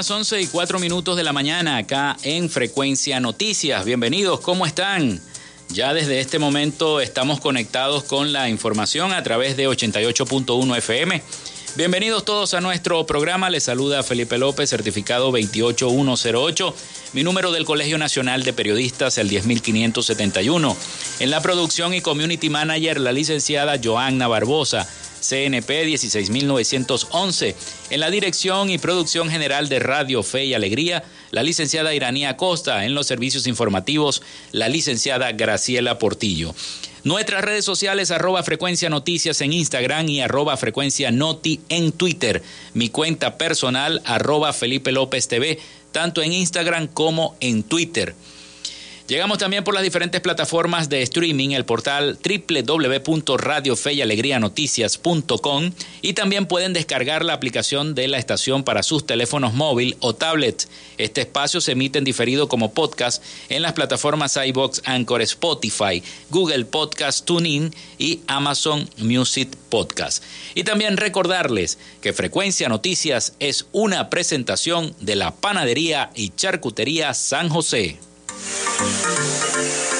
Las 11 y 4 minutos de la mañana acá en Frecuencia Noticias. Bienvenidos, ¿cómo están? Ya desde este momento estamos conectados con la información a través de 88.1 FM. Bienvenidos todos a nuestro programa. Les saluda Felipe López, certificado 28108. Mi número del Colegio Nacional de Periodistas, el 10571. En la producción y community manager, la licenciada Joanna Barbosa. CNP 16911. En la dirección y producción general de Radio Fe y Alegría, la licenciada Iranía Costa. En los servicios informativos, la licenciada Graciela Portillo. Nuestras redes sociales, arroba frecuencia noticias en Instagram y arroba frecuencia noti en Twitter. Mi cuenta personal, arroba Felipe López TV, tanto en Instagram como en Twitter. Llegamos también por las diferentes plataformas de streaming, el portal www.radiofeyalegrianoticias.com y también pueden descargar la aplicación de la estación para sus teléfonos móvil o tablet. Este espacio se emite en diferido como podcast en las plataformas iBox, Anchor, Spotify, Google Podcast, TuneIn y Amazon Music Podcast. Y también recordarles que Frecuencia Noticias es una presentación de la Panadería y Charcutería San José. Thank you.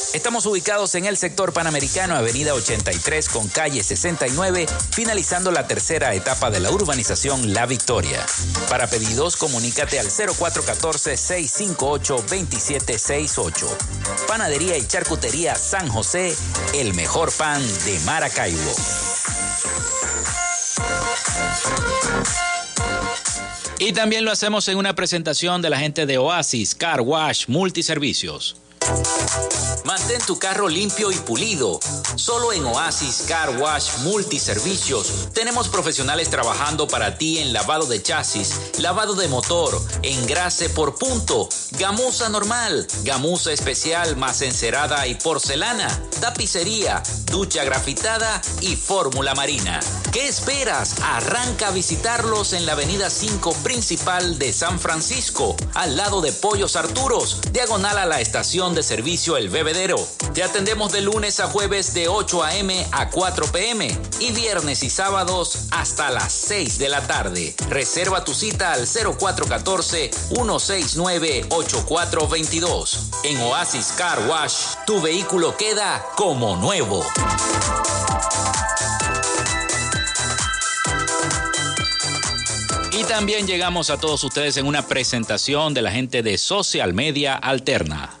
Estamos ubicados en el sector panamericano, avenida 83 con calle 69, finalizando la tercera etapa de la urbanización La Victoria. Para pedidos, comunícate al 0414-658-2768. Panadería y Charcutería San José, el mejor pan de Maracaibo. Y también lo hacemos en una presentación de la gente de Oasis Car Wash Multiservicios. Mantén tu carro limpio y pulido. Solo en Oasis Car Wash Multiservicios tenemos profesionales trabajando para ti en lavado de chasis, lavado de motor, engrase por punto, gamuza normal, gamuza especial más encerada y porcelana, tapicería, ducha grafitada y fórmula marina. ¿Qué esperas? Arranca a visitarlos en la avenida 5 principal de San Francisco, al lado de Pollos Arturos, diagonal a la estación de servicio El Bebedero. Te atendemos de lunes a jueves de 8 a.m. a 4 p.m. y viernes y sábados hasta las 6 de la tarde. Reserva tu cita al 0414-169-8422. En Oasis Car Wash, tu vehículo queda como nuevo. Y también llegamos a todos ustedes en una presentación de la gente de Social Media Alterna.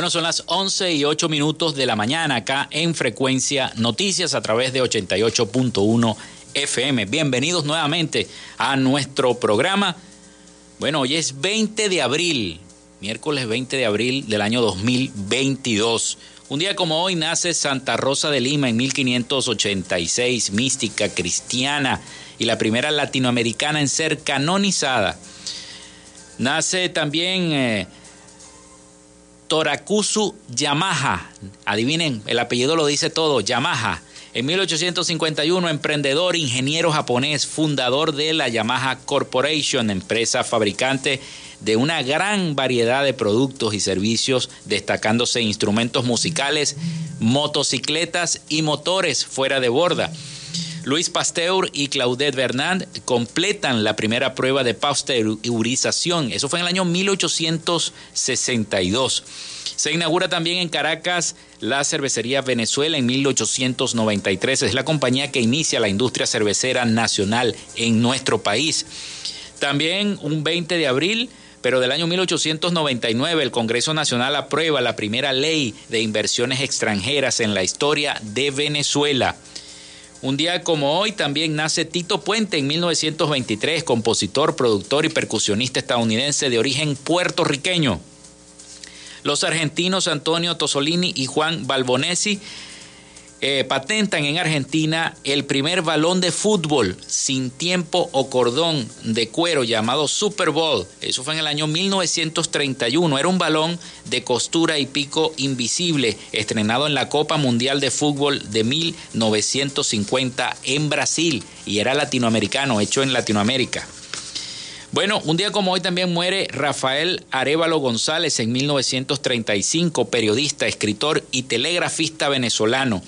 Bueno, son las 11 y 8 minutos de la mañana acá en Frecuencia Noticias a través de 88.1 FM. Bienvenidos nuevamente a nuestro programa. Bueno, hoy es 20 de abril, miércoles 20 de abril del año 2022. Un día como hoy nace Santa Rosa de Lima en 1586, mística cristiana y la primera latinoamericana en ser canonizada. Nace también... Eh, Torakusu Yamaha. Adivinen, el apellido lo dice todo, Yamaha. En 1851, emprendedor, ingeniero japonés, fundador de la Yamaha Corporation, empresa fabricante de una gran variedad de productos y servicios, destacándose instrumentos musicales, motocicletas y motores fuera de borda. Luis Pasteur y Claudette Bernard completan la primera prueba de pasteurización. Eso fue en el año 1862. Se inaugura también en Caracas la cervecería Venezuela en 1893. Es la compañía que inicia la industria cervecera nacional en nuestro país. También un 20 de abril pero del año 1899 el Congreso Nacional aprueba la primera ley de inversiones extranjeras en la historia de Venezuela. Un día como hoy también nace Tito Puente en 1923, compositor, productor y percusionista estadounidense de origen puertorriqueño. Los argentinos Antonio Tosolini y Juan Balbonesi eh, patentan en Argentina el primer balón de fútbol sin tiempo o cordón de cuero llamado Super Bowl. Eso fue en el año 1931. Era un balón de costura y pico invisible estrenado en la Copa Mundial de Fútbol de 1950 en Brasil y era latinoamericano, hecho en Latinoamérica. Bueno, un día como hoy también muere Rafael Arevalo González en 1935, periodista, escritor y telegrafista venezolano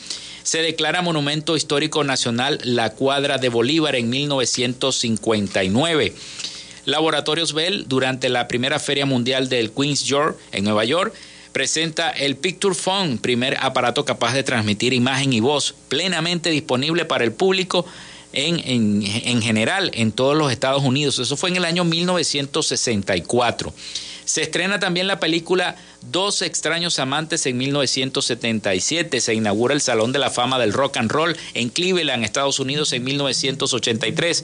se declara Monumento Histórico Nacional la Cuadra de Bolívar en 1959. Laboratorios Bell, durante la primera Feria Mundial del Queen's York en Nueva York, presenta el Picture Phone, primer aparato capaz de transmitir imagen y voz plenamente disponible para el público en, en, en, general en todos los Estados Unidos. Eso fue en el año 1964. Se estrena también la película Dos extraños amantes en 1977. Se inaugura el Salón de la Fama del Rock and Roll en Cleveland, Estados Unidos, en 1983.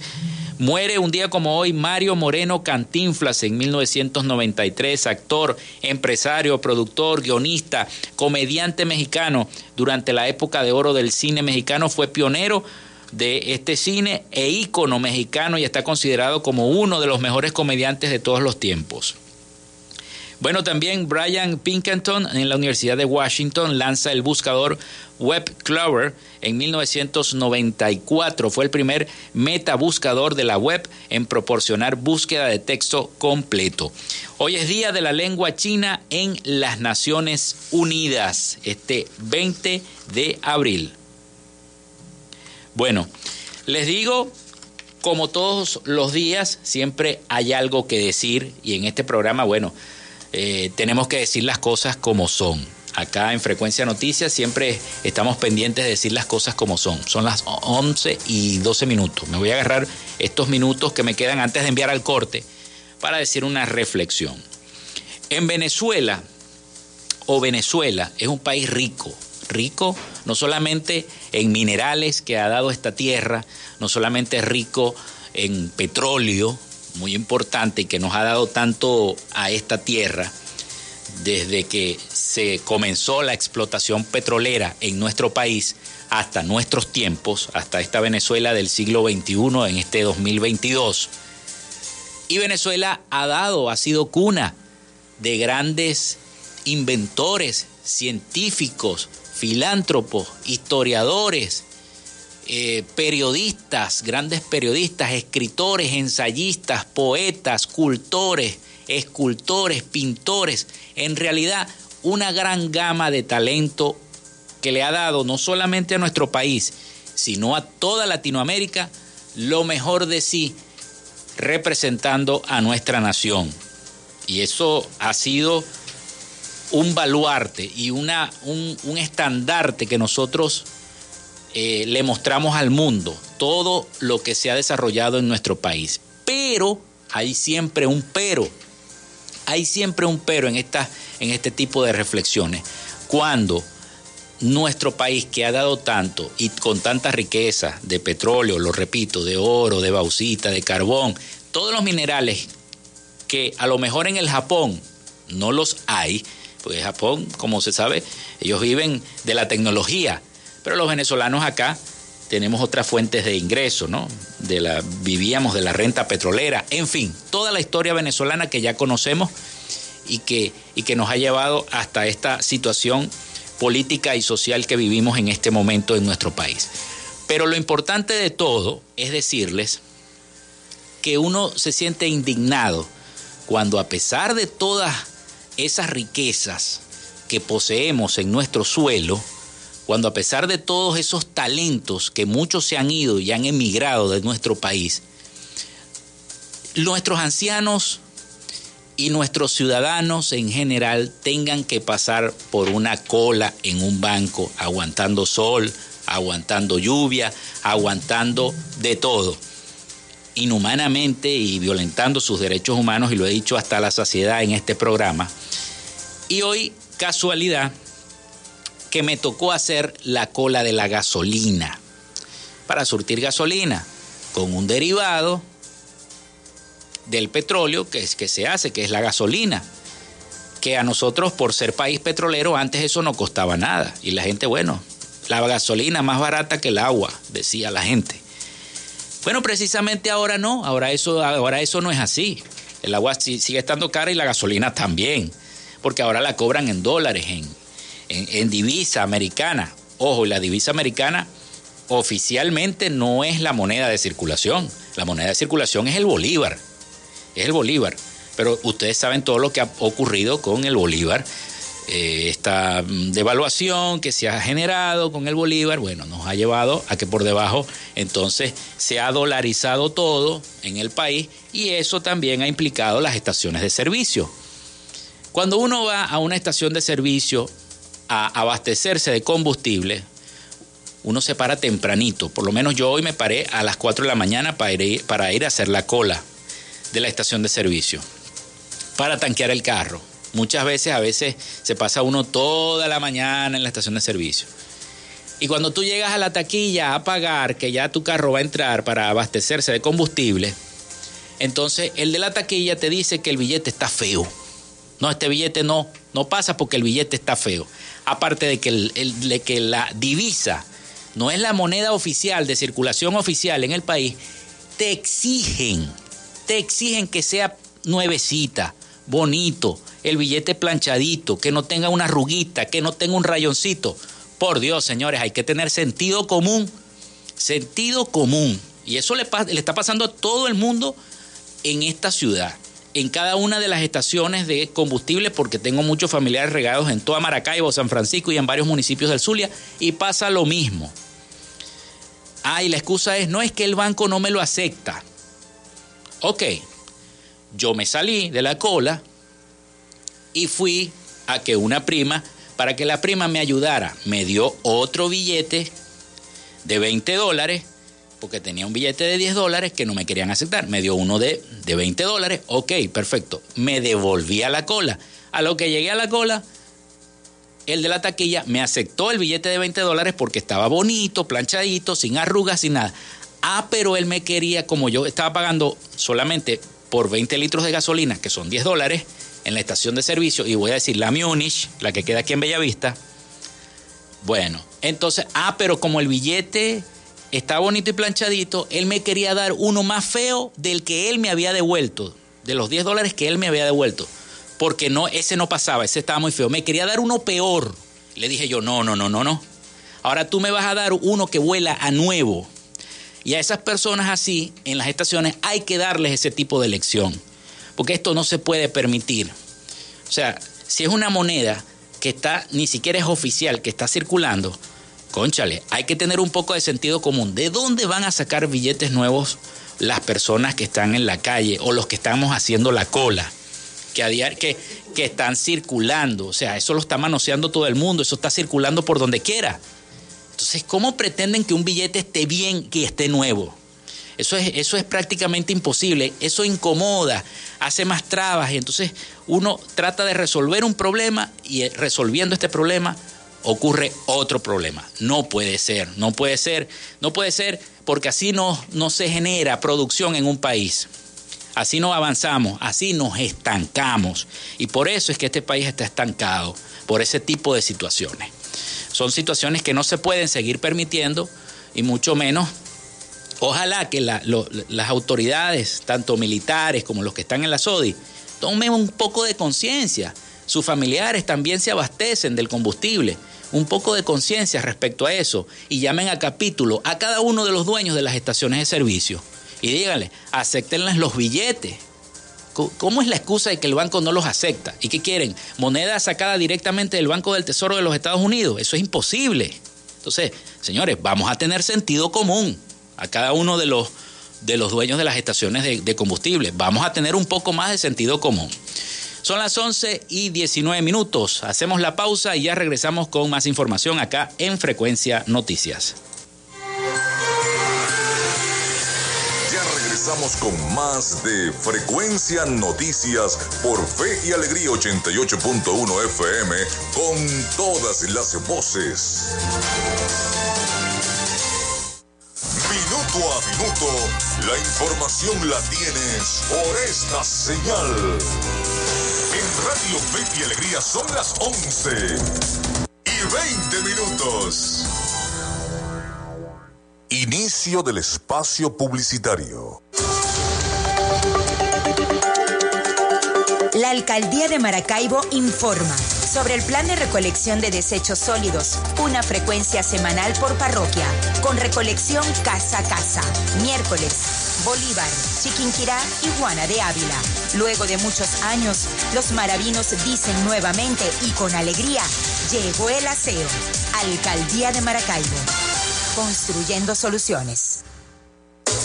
Muere un día como hoy Mario Moreno Cantinflas en 1993, actor, empresario, productor, guionista, comediante mexicano. Durante la época de oro del cine mexicano fue pionero de este cine e ícono mexicano y está considerado como uno de los mejores comediantes de todos los tiempos. Bueno, también Brian Pinkerton en la Universidad de Washington lanza el buscador Web Clover en 1994. Fue el primer metabuscador de la web en proporcionar búsqueda de texto completo. Hoy es Día de la Lengua China en las Naciones Unidas, este 20 de abril. Bueno, les digo como todos los días, siempre hay algo que decir y en este programa, bueno, eh, tenemos que decir las cosas como son. Acá en Frecuencia Noticias siempre estamos pendientes de decir las cosas como son. Son las 11 y 12 minutos. Me voy a agarrar estos minutos que me quedan antes de enviar al corte para decir una reflexión. En Venezuela, o Venezuela, es un país rico, rico no solamente en minerales que ha dado esta tierra, no solamente rico en petróleo, muy importante y que nos ha dado tanto a esta tierra desde que se comenzó la explotación petrolera en nuestro país hasta nuestros tiempos, hasta esta Venezuela del siglo XXI en este 2022. Y Venezuela ha dado, ha sido cuna de grandes inventores, científicos, filántropos, historiadores, eh, periodistas, grandes periodistas, escritores, ensayistas, poetas, cultores, escultores, pintores, en realidad una gran gama de talento que le ha dado no solamente a nuestro país, sino a toda Latinoamérica lo mejor de sí, representando a nuestra nación. Y eso ha sido un baluarte y una, un, un estandarte que nosotros eh, le mostramos al mundo todo lo que se ha desarrollado en nuestro país. Pero hay siempre un pero. Hay siempre un pero en, en este tipo de reflexiones. Cuando nuestro país que ha dado tanto y con tanta riqueza de petróleo, lo repito, de oro, de bauxita, de carbón, todos los minerales que a lo mejor en el Japón no los hay, porque Japón, como se sabe, ellos viven de la tecnología, pero los venezolanos acá tenemos otras fuentes de ingreso, ¿no? De la, vivíamos de la renta petrolera, en fin, toda la historia venezolana que ya conocemos y que, y que nos ha llevado hasta esta situación política y social que vivimos en este momento en nuestro país. Pero lo importante de todo es decirles que uno se siente indignado cuando a pesar de todas esas riquezas que poseemos en nuestro suelo, cuando a pesar de todos esos talentos que muchos se han ido y han emigrado de nuestro país, nuestros ancianos y nuestros ciudadanos en general tengan que pasar por una cola en un banco, aguantando sol, aguantando lluvia, aguantando de todo, inhumanamente y violentando sus derechos humanos, y lo he dicho hasta la saciedad en este programa. Y hoy, casualidad, que me tocó hacer la cola de la gasolina para surtir gasolina con un derivado del petróleo que es que se hace, que es la gasolina. Que a nosotros, por ser país petrolero, antes eso no costaba nada. Y la gente, bueno, la gasolina más barata que el agua, decía la gente. Bueno, precisamente ahora no, ahora eso, ahora eso no es así. El agua sigue estando cara y la gasolina también, porque ahora la cobran en dólares, en, divisa americana. Ojo, la divisa americana oficialmente no es la moneda de circulación. La moneda de circulación es el bolívar. Es el bolívar. Pero ustedes saben todo lo que ha ocurrido con el bolívar. Eh, esta devaluación que se ha generado con el bolívar, bueno, nos ha llevado a que por debajo entonces se ha dolarizado todo en el país y eso también ha implicado las estaciones de servicio. Cuando uno va a una estación de servicio a abastecerse de combustible, uno se para tempranito. Por lo menos yo hoy me paré a las 4 de la mañana para ir, para ir a hacer la cola de la estación de servicio, para tanquear el carro. Muchas veces, a veces se pasa uno toda la mañana en la estación de servicio. Y cuando tú llegas a la taquilla a pagar, que ya tu carro va a entrar para abastecerse de combustible, entonces el de la taquilla te dice que el billete está feo. No, este billete no, no pasa porque el billete está feo aparte de que, el, que la divisa no es la moneda oficial de circulación oficial en el país, te exigen, te exigen que sea nuevecita, bonito, el billete planchadito, que no tenga una ruguita, que no tenga un rayoncito. Por Dios, señores, hay que tener sentido común, sentido común. Y eso le, le está pasando a todo el mundo en esta ciudad en cada una de las estaciones de combustible, porque tengo muchos familiares regados en toda Maracaibo, San Francisco y en varios municipios del Zulia, y pasa lo mismo. Ah, y la excusa es, no es que el banco no me lo acepta. Ok, yo me salí de la cola y fui a que una prima, para que la prima me ayudara, me dio otro billete de 20 dólares porque tenía un billete de 10 dólares que no me querían aceptar. Me dio uno de, de 20 dólares, ok, perfecto. Me devolví a la cola. A lo que llegué a la cola, el de la taquilla me aceptó el billete de 20 dólares porque estaba bonito, planchadito, sin arrugas, sin nada. Ah, pero él me quería, como yo estaba pagando solamente por 20 litros de gasolina, que son 10 dólares, en la estación de servicio, y voy a decir la Munich, la que queda aquí en Bellavista. Bueno, entonces, ah, pero como el billete está bonito y planchadito, él me quería dar uno más feo del que él me había devuelto, de los 10 dólares que él me había devuelto, porque no, ese no pasaba, ese estaba muy feo, me quería dar uno peor. Le dije yo, no, no, no, no, no. Ahora tú me vas a dar uno que vuela a nuevo. Y a esas personas así, en las estaciones, hay que darles ese tipo de lección, porque esto no se puede permitir. O sea, si es una moneda que está, ni siquiera es oficial, que está circulando, conchale, hay que tener un poco de sentido común. ¿De dónde van a sacar billetes nuevos las personas que están en la calle o los que estamos haciendo la cola? Que, a que, que están circulando. O sea, eso lo está manoseando todo el mundo, eso está circulando por donde quiera. Entonces, ¿cómo pretenden que un billete esté bien, que esté nuevo? Eso es, eso es prácticamente imposible, eso incomoda, hace más trabas y entonces uno trata de resolver un problema y resolviendo este problema ocurre otro problema. No puede ser, no puede ser, no puede ser porque así no, no se genera producción en un país. Así no avanzamos, así nos estancamos. Y por eso es que este país está estancado, por ese tipo de situaciones. Son situaciones que no se pueden seguir permitiendo y mucho menos, ojalá que las autoridades, tanto militares como los que están en la SODI, tomen un poco de conciencia. Sus familiares también se abastecen del combustible un poco de conciencia respecto a eso y llamen a capítulo a cada uno de los dueños de las estaciones de servicio y díganle, aceptenles los billetes. ¿Cómo es la excusa de que el banco no los acepta? ¿Y qué quieren? ¿Moneda sacada directamente del Banco del Tesoro de los Estados Unidos? Eso es imposible. Entonces, señores, vamos a tener sentido común a cada uno de los, de los dueños de las estaciones de, de combustible. Vamos a tener un poco más de sentido común. Son las 11 y 19 minutos. Hacemos la pausa y ya regresamos con más información acá en Frecuencia Noticias. Ya regresamos con más de Frecuencia Noticias por Fe y Alegría 88.1 FM con todas las voces. Minuto a minuto, la información la tienes por esta señal. Radio Fe y Alegría son las 11 y 20 minutos. Inicio del espacio publicitario. La Alcaldía de Maracaibo informa sobre el plan de recolección de desechos sólidos, una frecuencia semanal por parroquia, con recolección casa a casa, miércoles, Bolívar, Chiquinquirá y Juana de Ávila. Luego de muchos años, los maravinos dicen nuevamente y con alegría, llegó el aseo. Alcaldía de Maracaibo. Construyendo soluciones.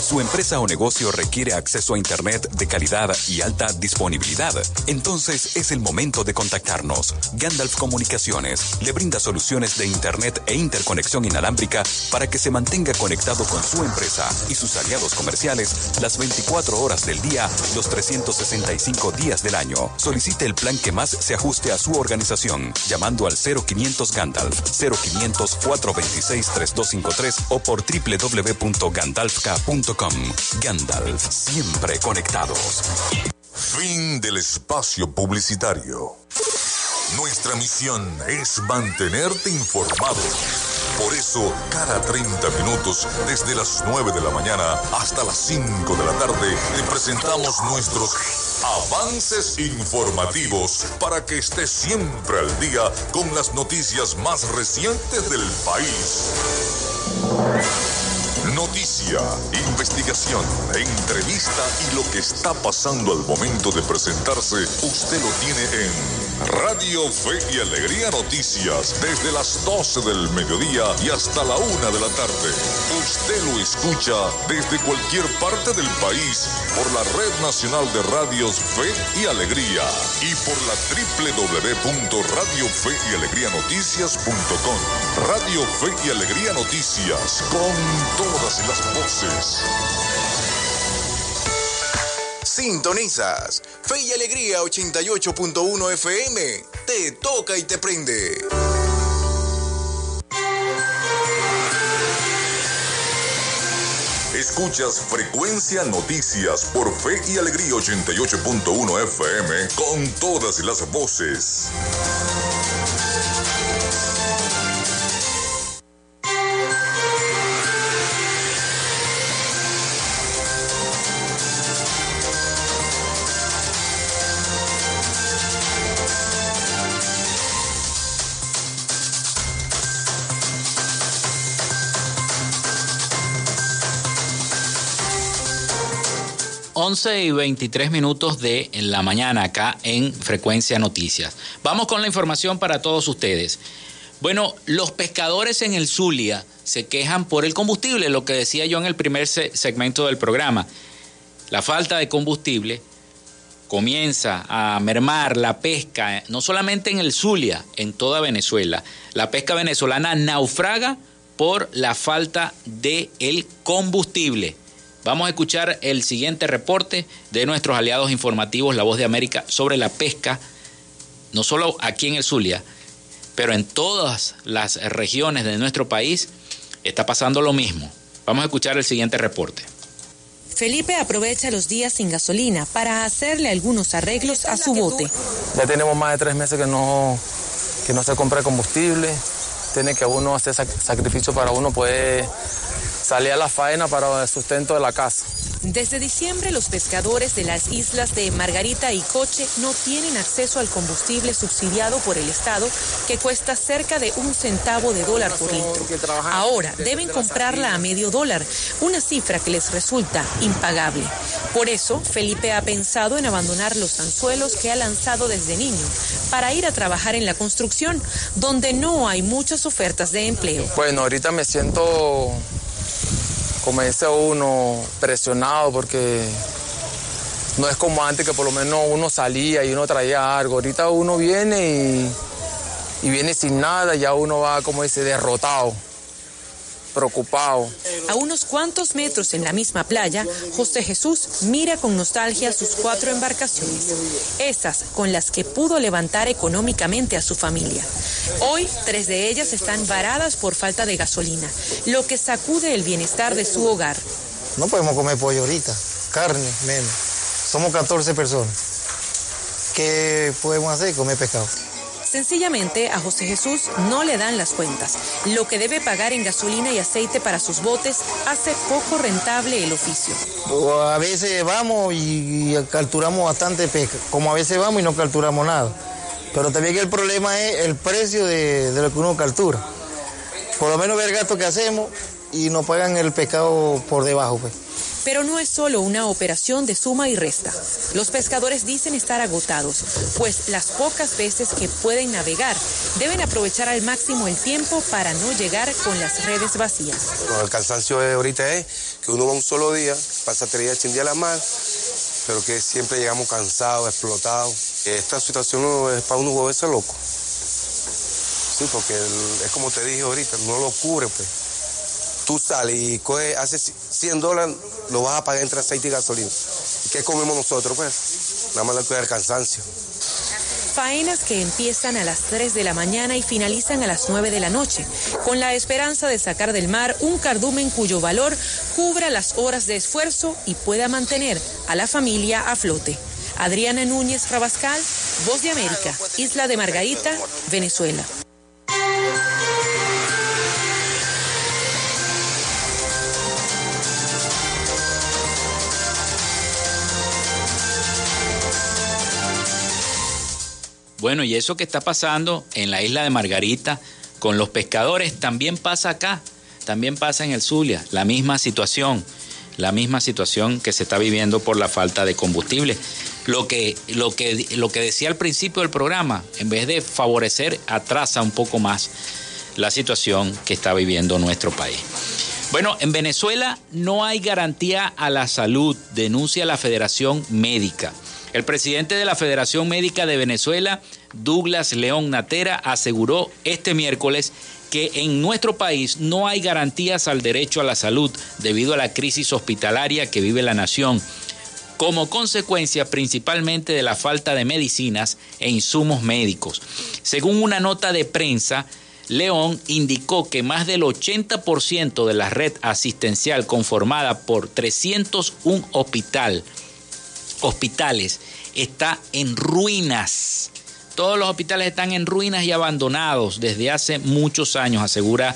Su empresa o negocio requiere acceso a Internet de calidad y alta disponibilidad. Entonces es el momento de contactarnos. Gandalf Comunicaciones le brinda soluciones de Internet e interconexión inalámbrica para que se mantenga conectado con su empresa y sus aliados comerciales las 24 horas del día, los 365 días del año. Solicite el plan que más se ajuste a su organización llamando al 0500 Gandalf 0500 426 3253 o por www.gandalfk.com Gandalf, siempre conectados. Fin del espacio publicitario. Nuestra misión es mantenerte informado. Por eso, cada 30 minutos, desde las 9 de la mañana hasta las 5 de la tarde, le presentamos nuestros avances informativos para que esté siempre al día con las noticias más recientes del país. Noticia, investigación, entrevista y lo que está pasando al momento de presentarse, usted lo tiene en Radio Fe y Alegría Noticias, desde las 12 del mediodía y hasta la 1 de la tarde. Usted lo escucha desde cualquier parte del país por la Red Nacional de Radios Fe y Alegría y por la www.radiofeyalegrianoticias.com. Radio Fe y Alegría Noticias, con todas las voces. Sintonizas Fe y Alegría 88.1 FM. Te toca y te prende. Escuchas Frecuencia Noticias por Fe y Alegría 88.1 FM con todas las voces. 11 y 23 minutos de la mañana acá en Frecuencia Noticias. Vamos con la información para todos ustedes. Bueno, los pescadores en el Zulia se quejan por el combustible, lo que decía yo en el primer segmento del programa. La falta de combustible comienza a mermar la pesca, no solamente en el Zulia, en toda Venezuela. La pesca venezolana naufraga por la falta de el combustible. Vamos a escuchar el siguiente reporte de nuestros aliados informativos, La Voz de América, sobre la pesca, no solo aquí en el Zulia, pero en todas las regiones de nuestro país está pasando lo mismo. Vamos a escuchar el siguiente reporte. Felipe aprovecha los días sin gasolina para hacerle algunos arreglos a su bote. Ya tenemos más de tres meses que no, que no se compra combustible. Tiene que uno hacer sacrificio para uno poder salía a la faena para el sustento de la casa. Desde diciembre los pescadores de las islas de Margarita y Coche no tienen acceso al combustible subsidiado por el Estado que cuesta cerca de un centavo de dólar por litro. Ahora deben comprarla a medio dólar, una cifra que les resulta impagable. Por eso, Felipe ha pensado en abandonar los anzuelos que ha lanzado desde niño para ir a trabajar en la construcción, donde no hay muchas ofertas de empleo. Bueno, ahorita me siento como dice uno, presionado porque no es como antes que por lo menos uno salía y uno traía algo. Ahorita uno viene y, y viene sin nada, ya uno va, como dice, derrotado preocupado. A unos cuantos metros en la misma playa, José Jesús mira con nostalgia sus cuatro embarcaciones, esas con las que pudo levantar económicamente a su familia. Hoy, tres de ellas están varadas por falta de gasolina, lo que sacude el bienestar de su hogar. No podemos comer pollo ahorita, carne menos. Somos 14 personas. ¿Qué podemos hacer? Comer pescado. Sencillamente a José Jesús no le dan las cuentas. Lo que debe pagar en gasolina y aceite para sus botes hace poco rentable el oficio. a veces vamos y capturamos bastante pesca, como a veces vamos y no capturamos nada. Pero también el problema es el precio de, lo que uno captura. Por lo menos ver el gasto que hacemos y nos pagan el pescado por debajo. Pues. Pero no es solo una operación de suma y resta. Los pescadores dicen estar agotados, pues las pocas veces que pueden navegar deben aprovechar al máximo el tiempo para no llegar con las redes vacías. el cansancio de ahorita es que uno va un solo día, pasa tres días sin día la mar, pero que siempre llegamos cansados, explotados. Esta situación es para uno volverse loco. Sí, porque es como te dije ahorita, no lo cubre, pues tú sales y coges, haces 100 dólares, lo vas a pagar entre aceite y gasolina. ¿Qué comemos nosotros? Pues nada más la el cansancio. Faenas que empiezan a las 3 de la mañana y finalizan a las 9 de la noche, con la esperanza de sacar del mar un cardumen cuyo valor cubra las horas de esfuerzo y pueda mantener a la familia a flote. Adriana Núñez Rabascal, Voz de América, Isla de Margarita, Venezuela. Bueno, y eso que está pasando en la isla de Margarita con los pescadores también pasa acá, también pasa en el Zulia, la misma situación, la misma situación que se está viviendo por la falta de combustible. Lo que, lo que, lo que decía al principio del programa, en vez de favorecer, atrasa un poco más la situación que está viviendo nuestro país. Bueno, en Venezuela no hay garantía a la salud, denuncia la Federación Médica. El presidente de la Federación Médica de Venezuela, Douglas León Natera, aseguró este miércoles que en nuestro país no hay garantías al derecho a la salud debido a la crisis hospitalaria que vive la nación, como consecuencia principalmente de la falta de medicinas e insumos médicos. Según una nota de prensa, León indicó que más del 80% de la red asistencial conformada por 301 hospital, hospitales está en ruinas. Todos los hospitales están en ruinas y abandonados desde hace muchos años, asegura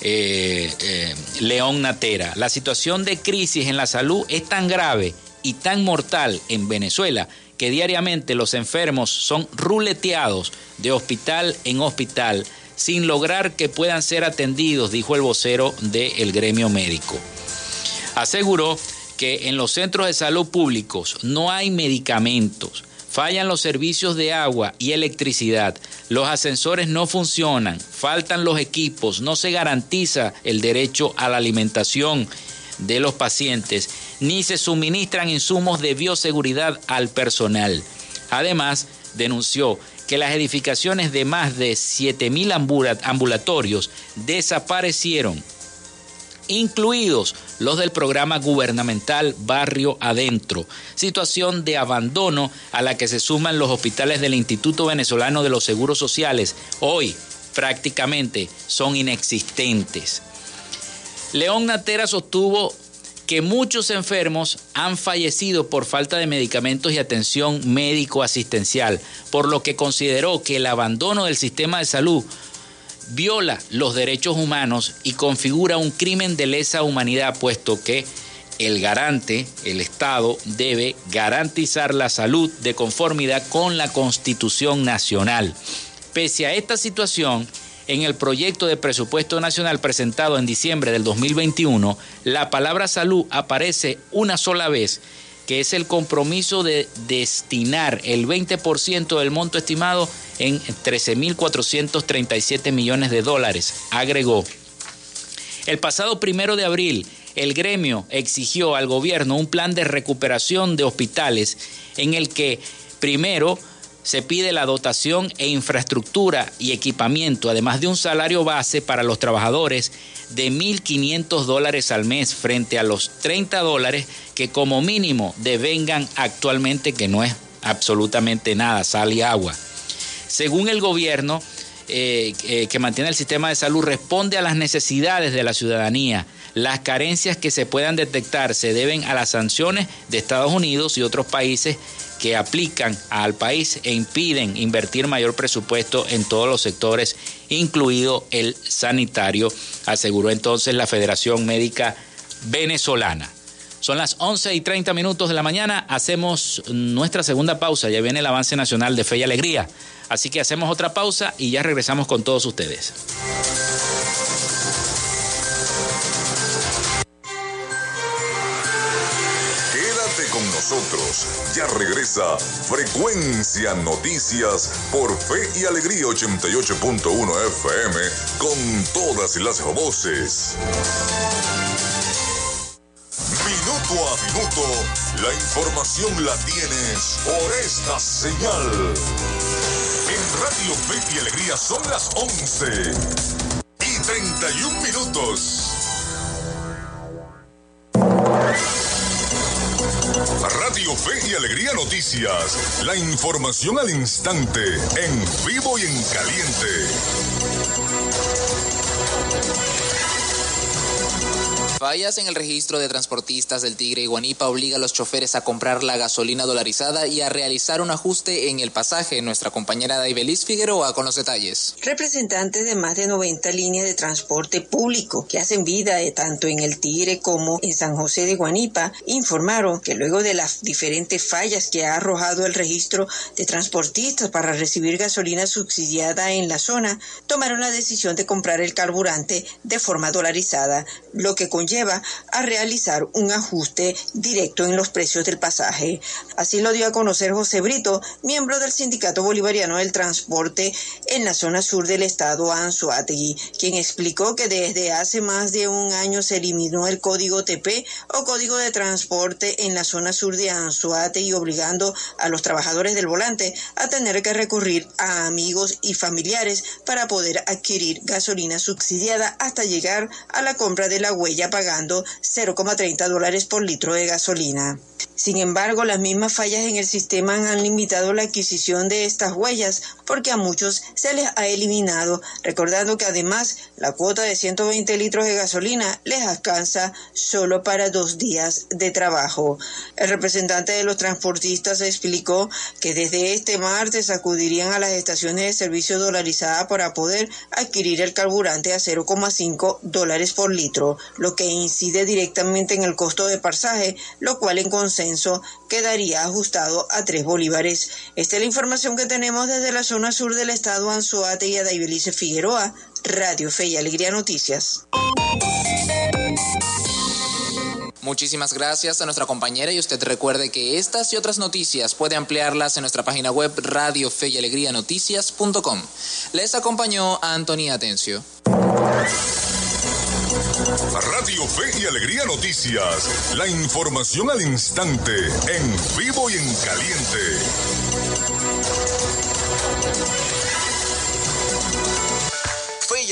eh, eh, León Natera. La situación de crisis en la salud es tan grave y tan mortal en Venezuela que diariamente los enfermos son ruleteados de hospital en hospital sin lograr que puedan ser atendidos, dijo el vocero del gremio médico. Aseguró que en los centros de salud públicos no hay medicamentos, fallan los servicios de agua y electricidad, los ascensores no funcionan, faltan los equipos, no se garantiza el derecho a la alimentación de los pacientes, ni se suministran insumos de bioseguridad al personal. Además, denunció que las edificaciones de más de 7.000 ambulatorios desaparecieron, incluidos los del programa gubernamental Barrio Adentro, situación de abandono a la que se suman los hospitales del Instituto Venezolano de los Seguros Sociales. Hoy prácticamente son inexistentes. León Natera sostuvo que muchos enfermos han fallecido por falta de medicamentos y atención médico-asistencial, por lo que consideró que el abandono del sistema de salud viola los derechos humanos y configura un crimen de lesa humanidad, puesto que el garante, el Estado, debe garantizar la salud de conformidad con la Constitución Nacional. Pese a esta situación, en el proyecto de presupuesto nacional presentado en diciembre del 2021, la palabra salud aparece una sola vez, que es el compromiso de destinar el 20% del monto estimado en 13.437 millones de dólares, agregó. El pasado primero de abril, el gremio exigió al gobierno un plan de recuperación de hospitales en el que primero se pide la dotación e infraestructura y equipamiento, además de un salario base para los trabajadores de 1.500 dólares al mes frente a los 30 dólares que como mínimo devengan actualmente, que no es absolutamente nada, sal y agua. Según el gobierno eh, eh, que mantiene el sistema de salud, responde a las necesidades de la ciudadanía. Las carencias que se puedan detectar se deben a las sanciones de Estados Unidos y otros países que aplican al país e impiden invertir mayor presupuesto en todos los sectores, incluido el sanitario, aseguró entonces la Federación Médica Venezolana. Son las 11 y 30 minutos de la mañana, hacemos nuestra segunda pausa, ya viene el avance nacional de fe y alegría, así que hacemos otra pausa y ya regresamos con todos ustedes. Nosotros. Ya regresa Frecuencia Noticias por Fe y Alegría 88.1 FM con todas las voces. Minuto a minuto, la información la tienes por esta señal. En Radio Fe y Alegría son las 11 y 31 minutos. Radio Fe y Alegría Noticias. La información al instante, en vivo y en caliente. Fallas en el registro de transportistas del Tigre y Guanipa obliga a los choferes a comprar la gasolina dolarizada y a realizar un ajuste en el pasaje. Nuestra compañera Daibelis Figueroa con los detalles. Representantes de más de 90 líneas de transporte público que hacen vida eh, tanto en el Tigre como en San José de Guanipa informaron que luego de las diferentes fallas que ha arrojado el registro de transportistas para recibir gasolina subsidiada en la zona, tomaron la decisión de comprar el carburante de forma dolarizada, lo que con lleva a realizar un ajuste directo en los precios del pasaje. Así lo dio a conocer José Brito, miembro del Sindicato Bolivariano del Transporte en la zona sur del estado Anzuategui, quien explicó que desde hace más de un año se eliminó el código TP o código de transporte en la zona sur de Anzuategui, obligando a los trabajadores del volante a tener que recurrir a amigos y familiares para poder adquirir gasolina subsidiada hasta llegar a la compra de la huella pagando 0,30 dólares por litro de gasolina. Sin embargo, las mismas fallas en el sistema han limitado la adquisición de estas huellas porque a muchos se les ha eliminado, recordando que además la cuota de 120 litros de gasolina les alcanza solo para dos días de trabajo. El representante de los transportistas explicó que desde este martes acudirían a las estaciones de servicio dolarizadas para poder adquirir el carburante a 0,5 dólares por litro, lo que incide directamente en el costo de pasaje, lo cual en consenso quedaría ajustado a 3 bolívares. Esta es la información que tenemos desde la zona sur del estado Anzoate y Adaibelice Figueroa, Radio Fe y Alegría Noticias. Muchísimas gracias a nuestra compañera y usted recuerde que estas y otras noticias puede ampliarlas en nuestra página web radio fe y alegría noticias.com. Les acompañó Antonia Atencio. Radio Fe y Alegría Noticias. La información al instante, en vivo y en caliente.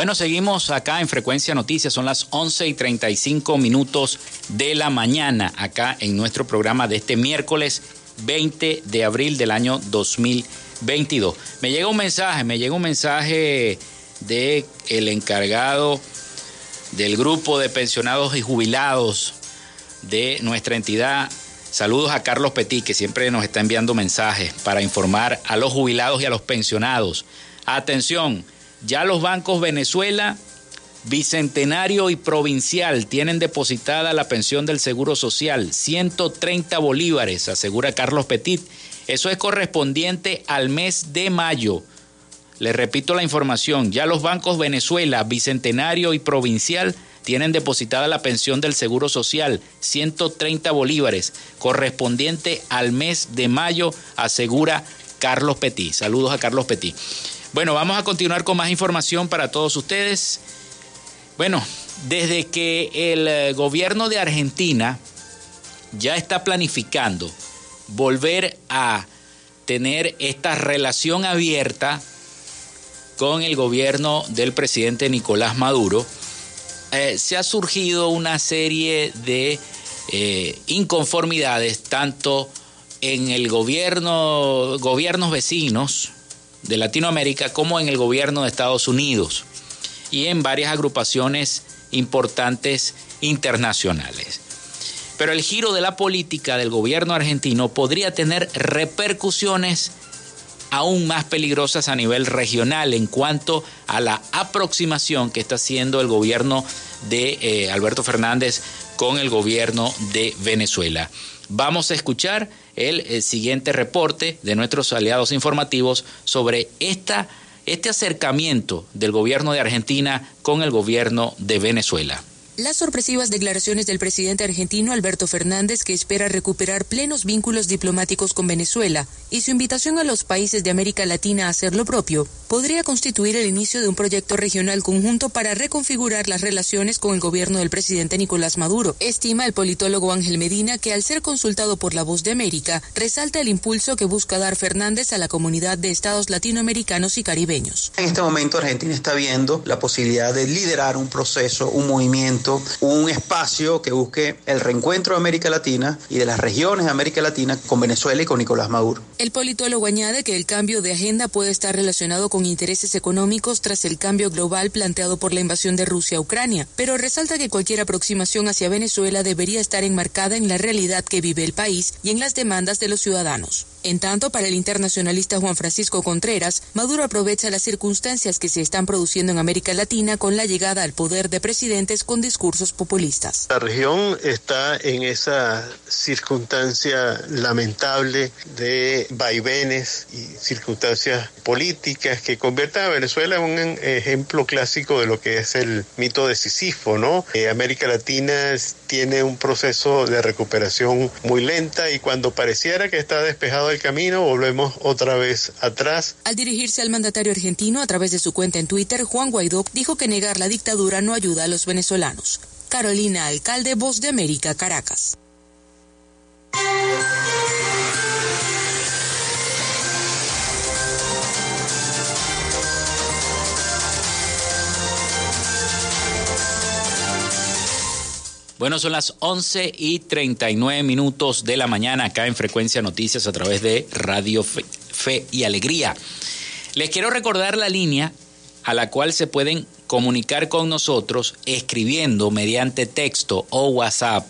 Bueno, seguimos acá en Frecuencia Noticias, son las 11 y 35 minutos de la mañana, acá en nuestro programa de este miércoles 20 de abril del año 2022. Me llega un mensaje, me llega un mensaje de el encargado del grupo de pensionados y jubilados de nuestra entidad. Saludos a Carlos Petit, que siempre nos está enviando mensajes para informar a los jubilados y a los pensionados. Atención, ya los bancos Venezuela, Bicentenario y Provincial tienen depositada la pensión del Seguro Social, 130 bolívares, asegura Carlos Petit. Eso es correspondiente al mes de mayo. Le repito la información, ya los bancos Venezuela, Bicentenario y Provincial tienen depositada la pensión del Seguro Social, 130 bolívares, correspondiente al mes de mayo, asegura Carlos Petit. Saludos a Carlos Petit. Bueno, vamos a continuar con más información para todos ustedes. Bueno, desde que el gobierno de Argentina ya está planificando volver a tener esta relación abierta con el gobierno del presidente Nicolás Maduro, eh, se ha surgido una serie de eh, inconformidades tanto en el gobierno, gobiernos vecinos de Latinoamérica como en el gobierno de Estados Unidos y en varias agrupaciones importantes internacionales. Pero el giro de la política del gobierno argentino podría tener repercusiones aún más peligrosas a nivel regional en cuanto a la aproximación que está haciendo el gobierno de eh, Alberto Fernández con el gobierno de Venezuela. Vamos a escuchar el, el, siguiente reporte de nuestros aliados informativos sobre esta, este acercamiento del gobierno de Argentina con el gobierno de Venezuela. Las sorpresivas declaraciones del presidente argentino Alberto Fernández, que espera recuperar plenos vínculos diplomáticos con Venezuela, y su invitación a los países de América Latina a hacer lo propio, podría constituir el inicio de un proyecto regional conjunto para reconfigurar las relaciones con el gobierno del presidente Nicolás Maduro. Estima el politólogo Ángel Medina que al ser consultado por la Voz de América, resalta el impulso que busca dar Fernández a la comunidad de estados latinoamericanos y caribeños. En este momento Argentina está viendo la posibilidad de liderar un proceso, un movimiento un espacio que busque el reencuentro de América Latina y de las regiones de América Latina con Venezuela y con Nicolás Maduro. El politólogo añade que el cambio de agenda puede estar relacionado con intereses económicos tras el cambio global planteado por la invasión de Rusia a Ucrania, pero resalta que cualquier aproximación hacia Venezuela debería estar enmarcada en la realidad que vive el país y en las demandas de los ciudadanos. En tanto, para el internacionalista Juan Francisco Contreras, Maduro aprovecha las circunstancias que se están produciendo en América Latina con la llegada al poder de presidentes con discursos populistas. La región está en esa circunstancia lamentable de vaivenes y circunstancias políticas que convierten a Venezuela en un ejemplo clásico de lo que es el mito de Sísifo, ¿no? Eh, América Latina tiene un proceso de recuperación muy lenta y cuando pareciera que está despejado el camino, volvemos otra vez atrás. Al dirigirse al mandatario argentino a través de su cuenta en Twitter, Juan Guaidó dijo que negar la dictadura no ayuda a los venezolanos. Carolina Alcalde, Voz de América, Caracas. Bueno, son las 11 y 39 minutos de la mañana acá en Frecuencia Noticias a través de Radio Fe, y Alegría. Les quiero recordar la línea a la cual se pueden comunicar con nosotros escribiendo mediante texto o WhatsApp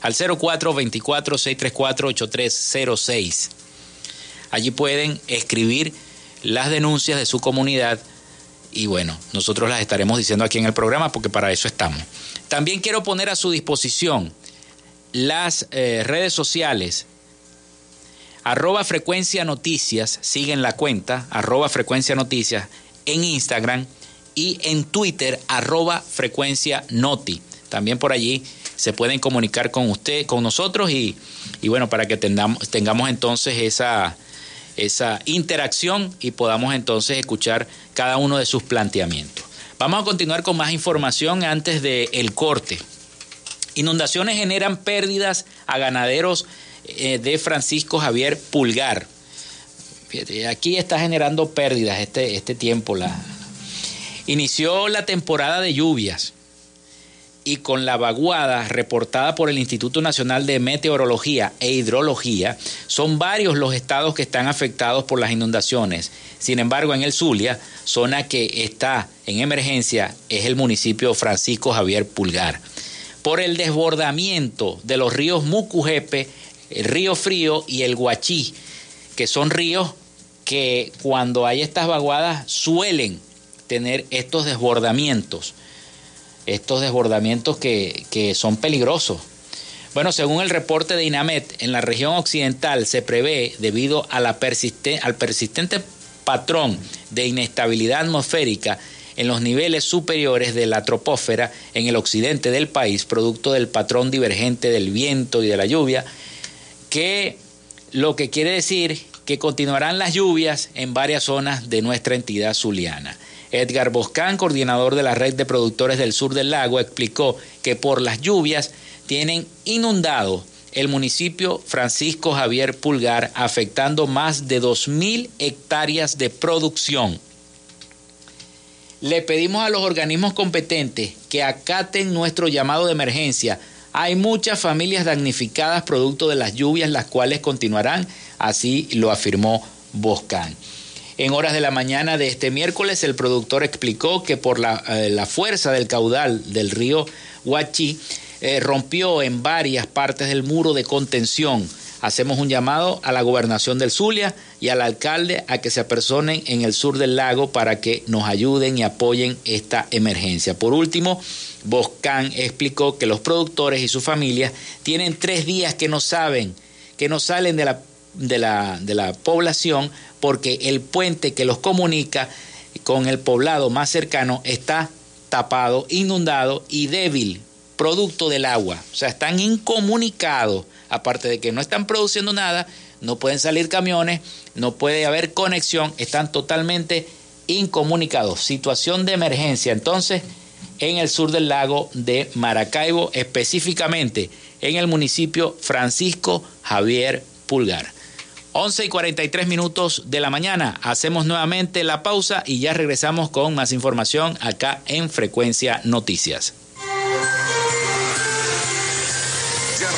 al 0424-634-8306. Allí pueden escribir las denuncias de su comunidad y bueno, nosotros las estaremos diciendo aquí en el programa porque para eso estamos. También quiero poner a su disposición las eh, redes sociales. Arroba Frecuencia Noticias, siguen la cuenta, arroba Frecuencia Noticias en Instagram y en Twitter, arroba Frecuencia Noti. También por allí se pueden comunicar con usted, con nosotros y, y bueno, para que tengamos, tengamos entonces esa, esa interacción y podamos entonces escuchar cada uno de sus planteamientos. Vamos a continuar con más información antes del el corte. Inundaciones generan pérdidas a ganaderos eh, de Francisco Javier Pulgar. Aquí está generando pérdidas este, este tiempo. La... Inició la temporada de lluvias y con la vaguada reportada por el Instituto Nacional de Meteorología e Hidrología, son varios los estados que están afectados por las inundaciones. Sin embargo, en el Zulia, zona que está en emergencia, es el municipio Francisco Javier Pulgar. Por el desbordamiento de los ríos Mucujepe, el río Frío y el Guachí, que son ríos que cuando hay estas vaguadas suelen tener estos desbordamientos estos desbordamientos que, que son peligrosos. Bueno, según el reporte de INAMET, en la región occidental se prevé, debido a la al persistente patrón de inestabilidad atmosférica en los niveles superiores de la tropósfera en el occidente del país, producto del patrón divergente del viento y de la lluvia, que lo que quiere decir que continuarán las lluvias en varias zonas de nuestra entidad zuliana. Edgar Boscán, coordinador de la red de productores del sur del lago, explicó que por las lluvias tienen inundado el municipio Francisco Javier Pulgar, afectando más de 2.000 hectáreas de producción. Le pedimos a los organismos competentes que acaten nuestro llamado de emergencia. Hay muchas familias damnificadas producto de las lluvias, las cuales continuarán, así lo afirmó Boscan. En horas de la mañana de este miércoles, el productor explicó que por la, eh, fuerza del caudal del río Huachi, eh, rompió en varias partes del muro de contención. Hacemos un llamado a la gobernación del Zulia y al alcalde a que se apersonen en el sur del lago para que nos ayuden y apoyen esta emergencia. Por último, Boscan explicó que los productores y sus familias tienen tres días que no saben, que no salen de la, de la, de la población porque el puente que los comunica con el poblado más cercano está tapado, inundado y débil producto del agua. O sea, están incomunicados, aparte de que no están produciendo nada, no pueden salir camiones, no puede haber conexión, están totalmente incomunicados. Situación de emergencia entonces en el sur del lago de Maracaibo, específicamente en el municipio Francisco Javier Pulgar. 11 y 43 minutos de la mañana. Hacemos nuevamente la pausa y ya regresamos con más información acá en Frecuencia Noticias.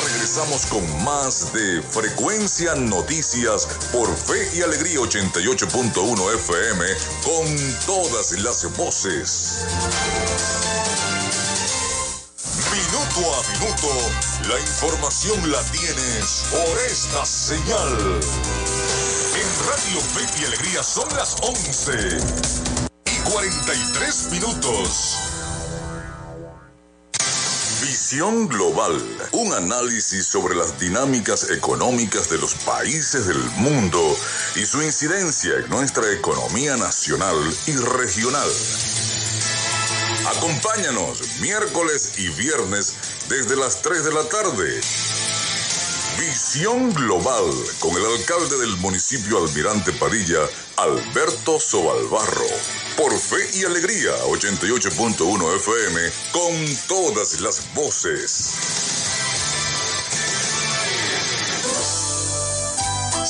Regresamos con más de Frecuencia Noticias por Fe y Alegría 88.1 FM con todas las voces. A minuto, la información la tienes por esta señal. En Radio Fe Alegría son las 11 y 43 minutos. Visión Global, un análisis sobre las dinámicas económicas de los países del mundo y su incidencia en nuestra economía nacional y regional. Acompáñanos miércoles y viernes desde las 3 de la tarde. Visión Global con el alcalde del municipio Almirante Padilla, Alberto Sobalbarro. Por Fe y Alegría 88.1 FM con todas las voces.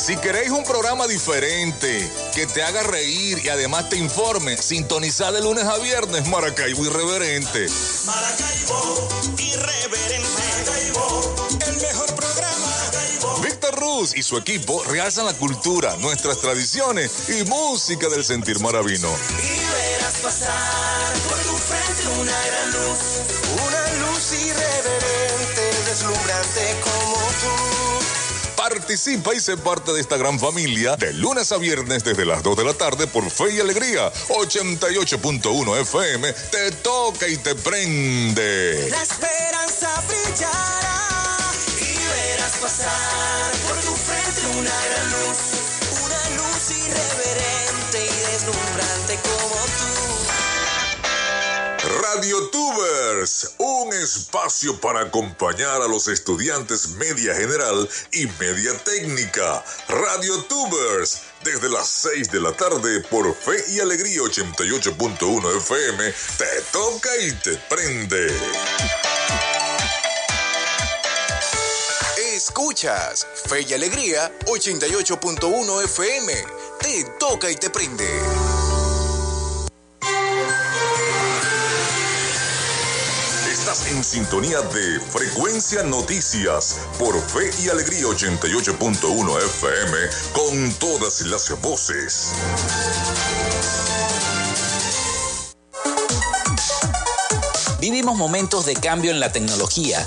Si queréis un programa diferente, que te haga reír y además te informe, sintonizad de lunes a viernes Maracaibo Irreverente. Maracaibo Irreverente. Maracaibo, el mejor programa. Víctor Ruz y su equipo realzan la cultura, nuestras tradiciones y música del sentir maravino. Y verás pasar por tu frente una gran luz. Una luz irreverente, deslumbrante como. Participa y sé parte de esta gran familia de lunes a viernes desde las 2 de la tarde por Fe y Alegría 88.1 FM. Te toca y te prende. La esperanza brillará y verás pasar Radio Tubers, un espacio para acompañar a los estudiantes media general y media técnica. Radio Tubers, desde las 6 de la tarde por Fe y Alegría 88.1 FM, te toca y te prende. Escuchas Fe y Alegría 88.1 FM. Te toca y te prende. En sintonía de Frecuencia Noticias por Fe y Alegría 88.1 FM con todas las voces. Vivimos momentos de cambio en la tecnología,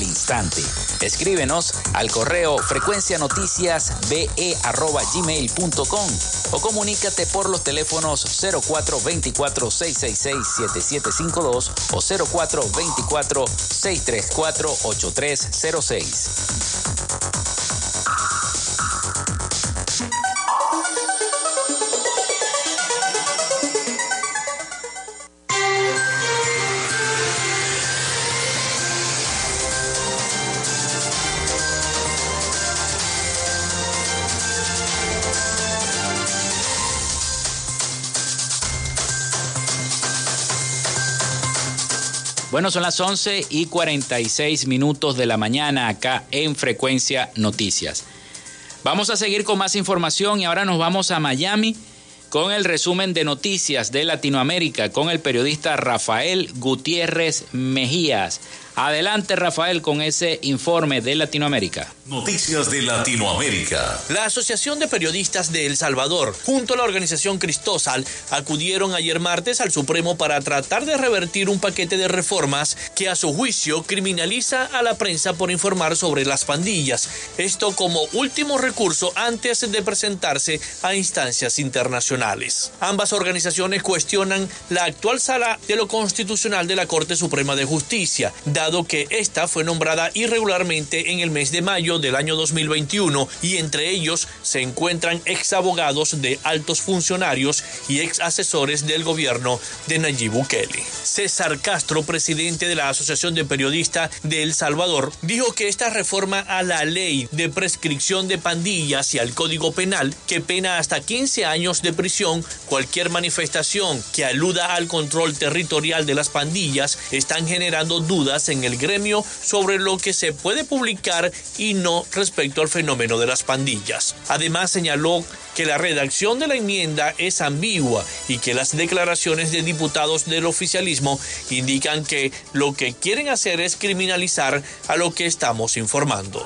instante. Escríbenos al correo frecuencianoticiasbe.gmail.com o comunícate por los teléfonos 0424-666-7752 o 0424-634-8306. Bueno, son las 11 y 46 minutos de la mañana acá en Frecuencia Noticias. Vamos a seguir con más información y ahora nos vamos a Miami con el resumen de noticias de Latinoamérica con el periodista Rafael Gutiérrez Mejías. Adelante Rafael con ese informe de Latinoamérica. Noticias de Latinoamérica. La Asociación de Periodistas de El Salvador, junto a la organización Cristosal, acudieron ayer martes al Supremo para tratar de revertir un paquete de reformas que a su juicio criminaliza a la prensa por informar sobre las pandillas. Esto como último recurso antes de presentarse a instancias internacionales. Ambas organizaciones cuestionan la actual sala de lo constitucional de la Corte Suprema de Justicia dado que esta fue nombrada irregularmente en el mes de mayo del año 2021 y entre ellos se encuentran ex abogados de altos funcionarios y ex asesores del gobierno de Nayib Bukele. César Castro, presidente de la Asociación de Periodistas de El Salvador, dijo que esta reforma a la ley de prescripción de pandillas y al Código Penal, que pena hasta 15 años de prisión cualquier manifestación que aluda al control territorial de las pandillas, están generando dudas en el gremio sobre lo que se puede publicar y no respecto al fenómeno de las pandillas. Además señaló que la redacción de la enmienda es ambigua y que las declaraciones de diputados del oficialismo indican que lo que quieren hacer es criminalizar a lo que estamos informando.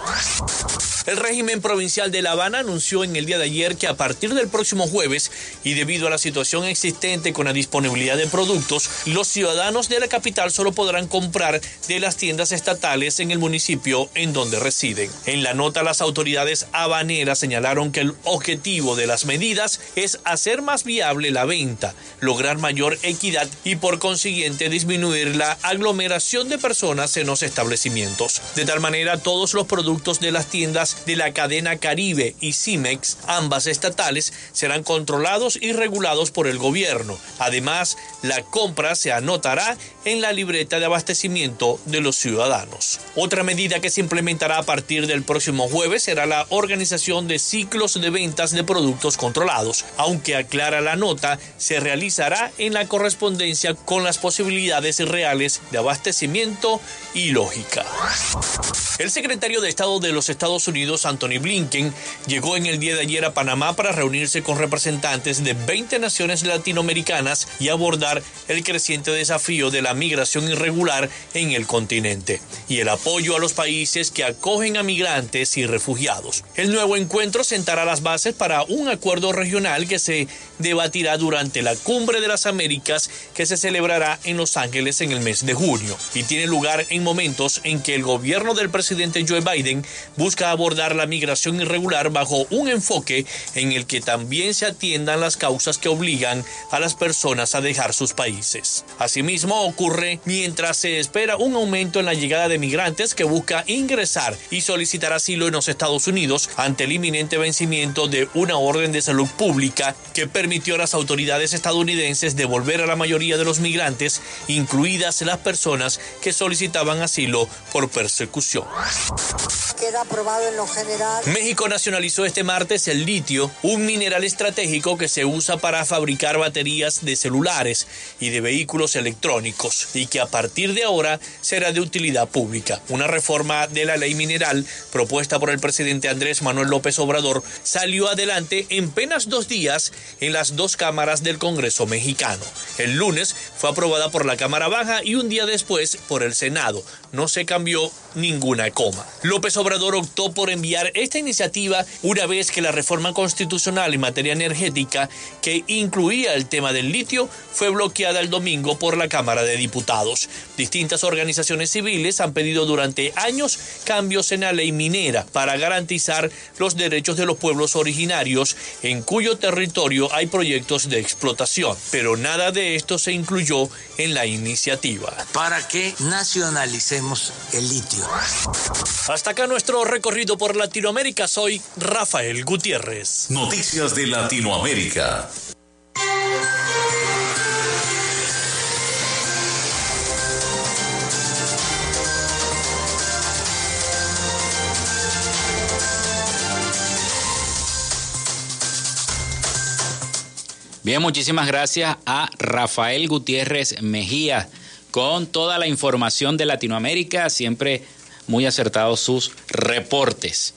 El régimen provincial de La Habana anunció en el día de ayer que a partir del próximo jueves y debido a la situación existente con la disponibilidad de productos, los ciudadanos de la capital solo podrán comprar de las tiendas estatales en el municipio en donde residen. En la nota las autoridades habaneras señalaron que el objetivo de las medidas es hacer más viable la venta, lograr mayor equidad y por consiguiente disminuir la aglomeración de personas en los establecimientos. De tal manera todos los productos de las tiendas de la cadena Caribe y Cimex, ambas estatales, serán controlados y regulados por el gobierno. Además, la compra se anotará en la libreta de abastecimiento de los ciudadanos. Otra medida que se implementará a partir del próximo jueves será la organización de ciclos de ventas de productos controlados, aunque aclara la nota, se realizará en la correspondencia con las posibilidades reales de abastecimiento y lógica. El secretario de Estado de los Estados Unidos, Anthony Blinken, llegó en el día de ayer a Panamá para reunirse con representantes de 20 naciones latinoamericanas y abordar el creciente desafío de la migración irregular en el continente y el apoyo a los países que acogen a migrantes y refugiados. El nuevo encuentro sentará las bases para un acuerdo regional que se debatirá durante la Cumbre de las Américas que se celebrará en Los Ángeles en el mes de junio y tiene lugar en momentos en que el gobierno del presidente Joe Biden busca abordar la migración irregular bajo un enfoque en el que también se atiendan las causas que obligan a las personas a dejar sus países. Asimismo ocurre mientras se espera un aumento en la llegada de migrantes que busca ingresar y solicitar asilo en los Estados Unidos ante el inminente vencimiento de una orden de salud pública que permitió a las autoridades estadounidenses devolver a la mayoría de los migrantes, incluidas las personas que solicitaban asilo por persecución. Queda aprobado en lo general. México nacionalizó este martes el litio, un mineral estratégico que se usa para fabricar baterías de celulares y de vehículos electrónicos y que a partir de ahora será de utilidad pública. Una reforma de la ley mineral propuesta por el presidente Andrés Manuel López Obrador salió adelante en apenas dos días en las dos cámaras del Congreso mexicano. El lunes fue aprobada por la Cámara Baja y un día después por el Senado. No se cambió ninguna coma. López Obrador optó por enviar esta iniciativa una vez que la reforma constitucional en materia energética que incluía el tema del litio fue bloqueada el domingo por la Cámara de Diputados. Distintas organizaciones civiles han pedido durante años cambios en la ley minera para garantizar los derechos de los pueblos originarios en cuyo territorio hay proyectos de explotación, pero nada de esto se incluyó en la iniciativa. Para que nacionalicemos el litio. Hasta acá nuestro recorrido por Latinoamérica. Soy Rafael Gutiérrez. Noticias de Latinoamérica. Bien, muchísimas gracias a Rafael Gutiérrez Mejía con toda la información de Latinoamérica, siempre muy acertados sus reportes.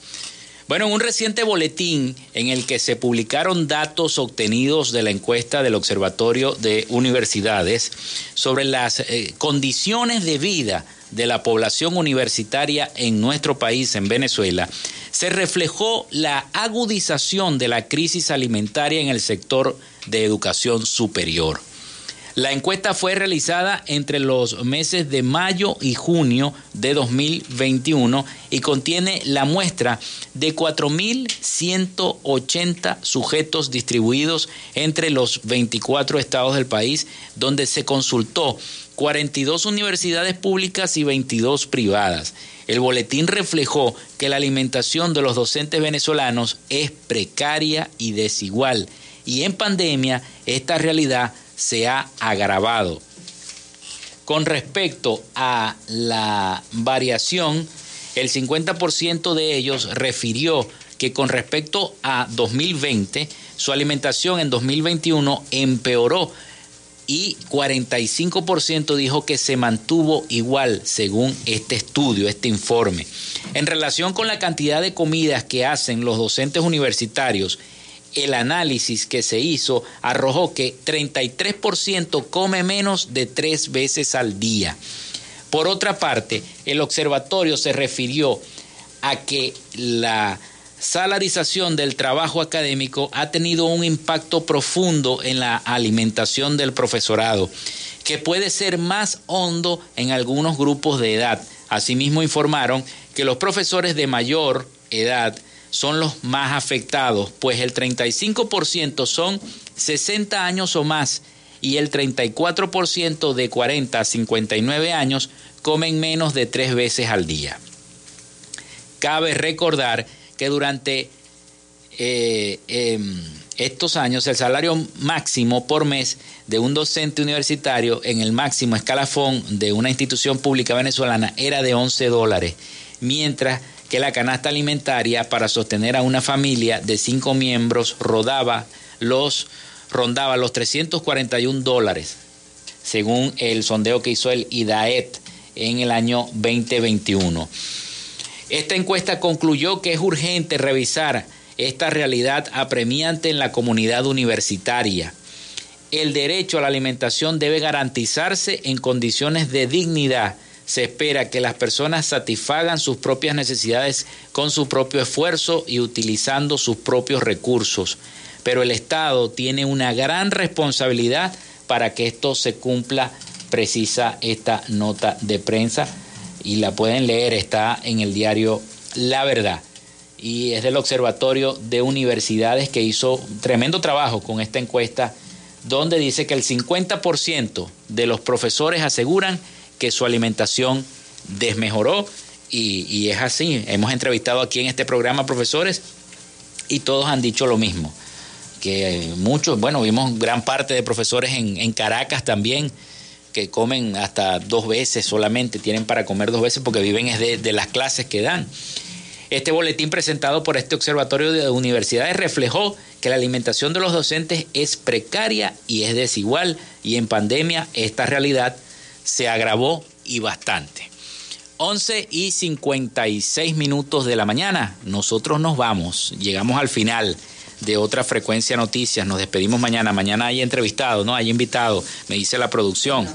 Bueno, en un reciente boletín en el que se publicaron datos obtenidos de la encuesta del Observatorio de Universidades sobre las eh, condiciones de vida de la población universitaria en nuestro país, en Venezuela, se reflejó la agudización de la crisis alimentaria en el sector de educación superior. La encuesta fue realizada entre los meses de mayo y junio de 2021 y contiene la muestra de 4.180 sujetos distribuidos entre los 24 estados del país, donde se consultó 42 universidades públicas y 22 privadas. El boletín reflejó que la alimentación de los docentes venezolanos es precaria y desigual, y en pandemia esta realidad se ha agravado. Con respecto a la variación, el 50% de ellos refirió que con respecto a 2020, su alimentación en 2021 empeoró y 45% dijo que se mantuvo igual según este estudio, este informe. En relación con la cantidad de comidas que hacen los docentes universitarios el análisis que se hizo arrojó que 33% come menos de tres veces al día. Por otra parte, el observatorio se refirió a que la salarización del trabajo académico ha tenido un impacto profundo en la alimentación del profesorado, que puede ser más hondo en algunos grupos de edad. Asimismo informaron que los profesores de mayor edad son los más afectados, pues el 35% son 60 años o más y el 34% de 40 a 59 años comen menos de tres veces al día. Cabe recordar que durante eh, em, estos años el salario máximo por mes de un docente universitario en el máximo escalafón de una institución pública venezolana era de 11 dólares, mientras que la canasta alimentaria para sostener a una familia de cinco miembros rodaba los, rondaba los 341 dólares, según el sondeo que hizo el IDAET en el año 2021. Esta encuesta concluyó que es urgente revisar esta realidad apremiante en la comunidad universitaria. El derecho a la alimentación debe garantizarse en condiciones de dignidad se espera que las personas satisfagan sus propias necesidades con su propio esfuerzo y utilizando sus propios recursos. Pero el Estado tiene una gran responsabilidad para que esto se cumpla, precisa esta nota de prensa y la pueden leer, está en el diario La Verdad. Y es del Observatorio de Universidades que hizo tremendo trabajo con esta encuesta, donde dice que el 50% de los profesores aseguran que su alimentación desmejoró y, es así. Hemos entrevistado aquí en este programa profesores y todos han dicho lo mismo. Que muchos, bueno, vimos gran parte de profesores en, Caracas también que comen hasta dos veces solamente, tienen para comer dos veces porque viven es de, de las clases que dan. Este boletín presentado por este Observatorio de Universidades reflejó que la alimentación de los docentes es precaria y es desigual y en pandemia esta realidad se agravó y bastante. 11 y 56 minutos de la mañana, nosotros nos vamos, llegamos al final de otra frecuencia noticias, nos despedimos mañana, mañana hay entrevistado, ¿no? Hay invitado, me dice la producción.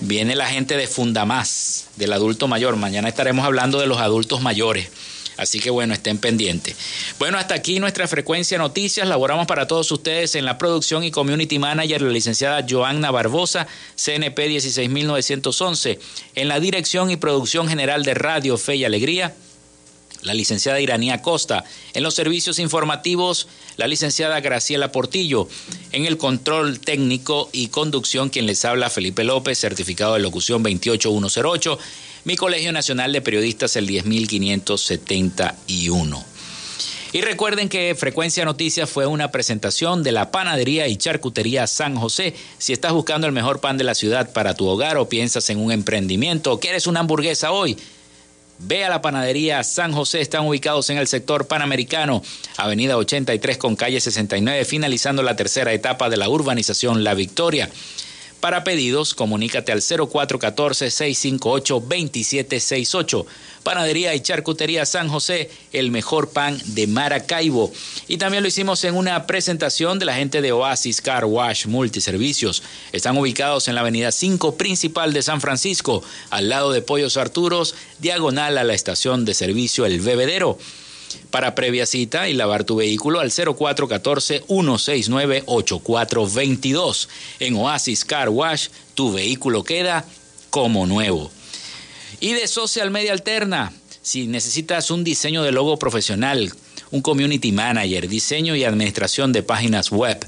Viene la gente de Fundamás, del adulto mayor, mañana estaremos hablando de los adultos mayores. Así que bueno, estén pendientes. Bueno, hasta aquí nuestra frecuencia noticias. Laboramos para todos ustedes en la producción y community manager, la licenciada Joanna Barbosa, CNP 16911. En la dirección y producción general de Radio Fe y Alegría, la licenciada Iranía Costa. En los servicios informativos, la licenciada Graciela Portillo. En el control técnico y conducción, quien les habla, Felipe López, certificado de locución 28108 mi Colegio Nacional de Periodistas el 10571. Y recuerden que Frecuencia Noticias fue una presentación de la panadería y charcutería San José. Si estás buscando el mejor pan de la ciudad para tu hogar o piensas en un emprendimiento o quieres una hamburguesa hoy, Ve a la panadería San José, están ubicados en el sector panamericano, avenida 83 con calle 69, finalizando la tercera etapa de la urbanización La Victoria. Para pedidos, comunícate al 0414-658-2768. Panadería y Charcutería San José, el mejor pan de Maracaibo. Y también lo hicimos en una presentación de la gente de Oasis Car Wash Multiservicios. Están ubicados en la avenida 5 principal de San Francisco, al lado de Pollos Arturos, diagonal a la estación de servicio El Bebedero. Para previa cita y lavar tu vehículo al 0414-169-8422. En Oasis Car Wash, tu vehículo queda como nuevo. Y de Social Media Alterna, si necesitas un diseño de logo profesional, un community manager, diseño y administración de páginas web,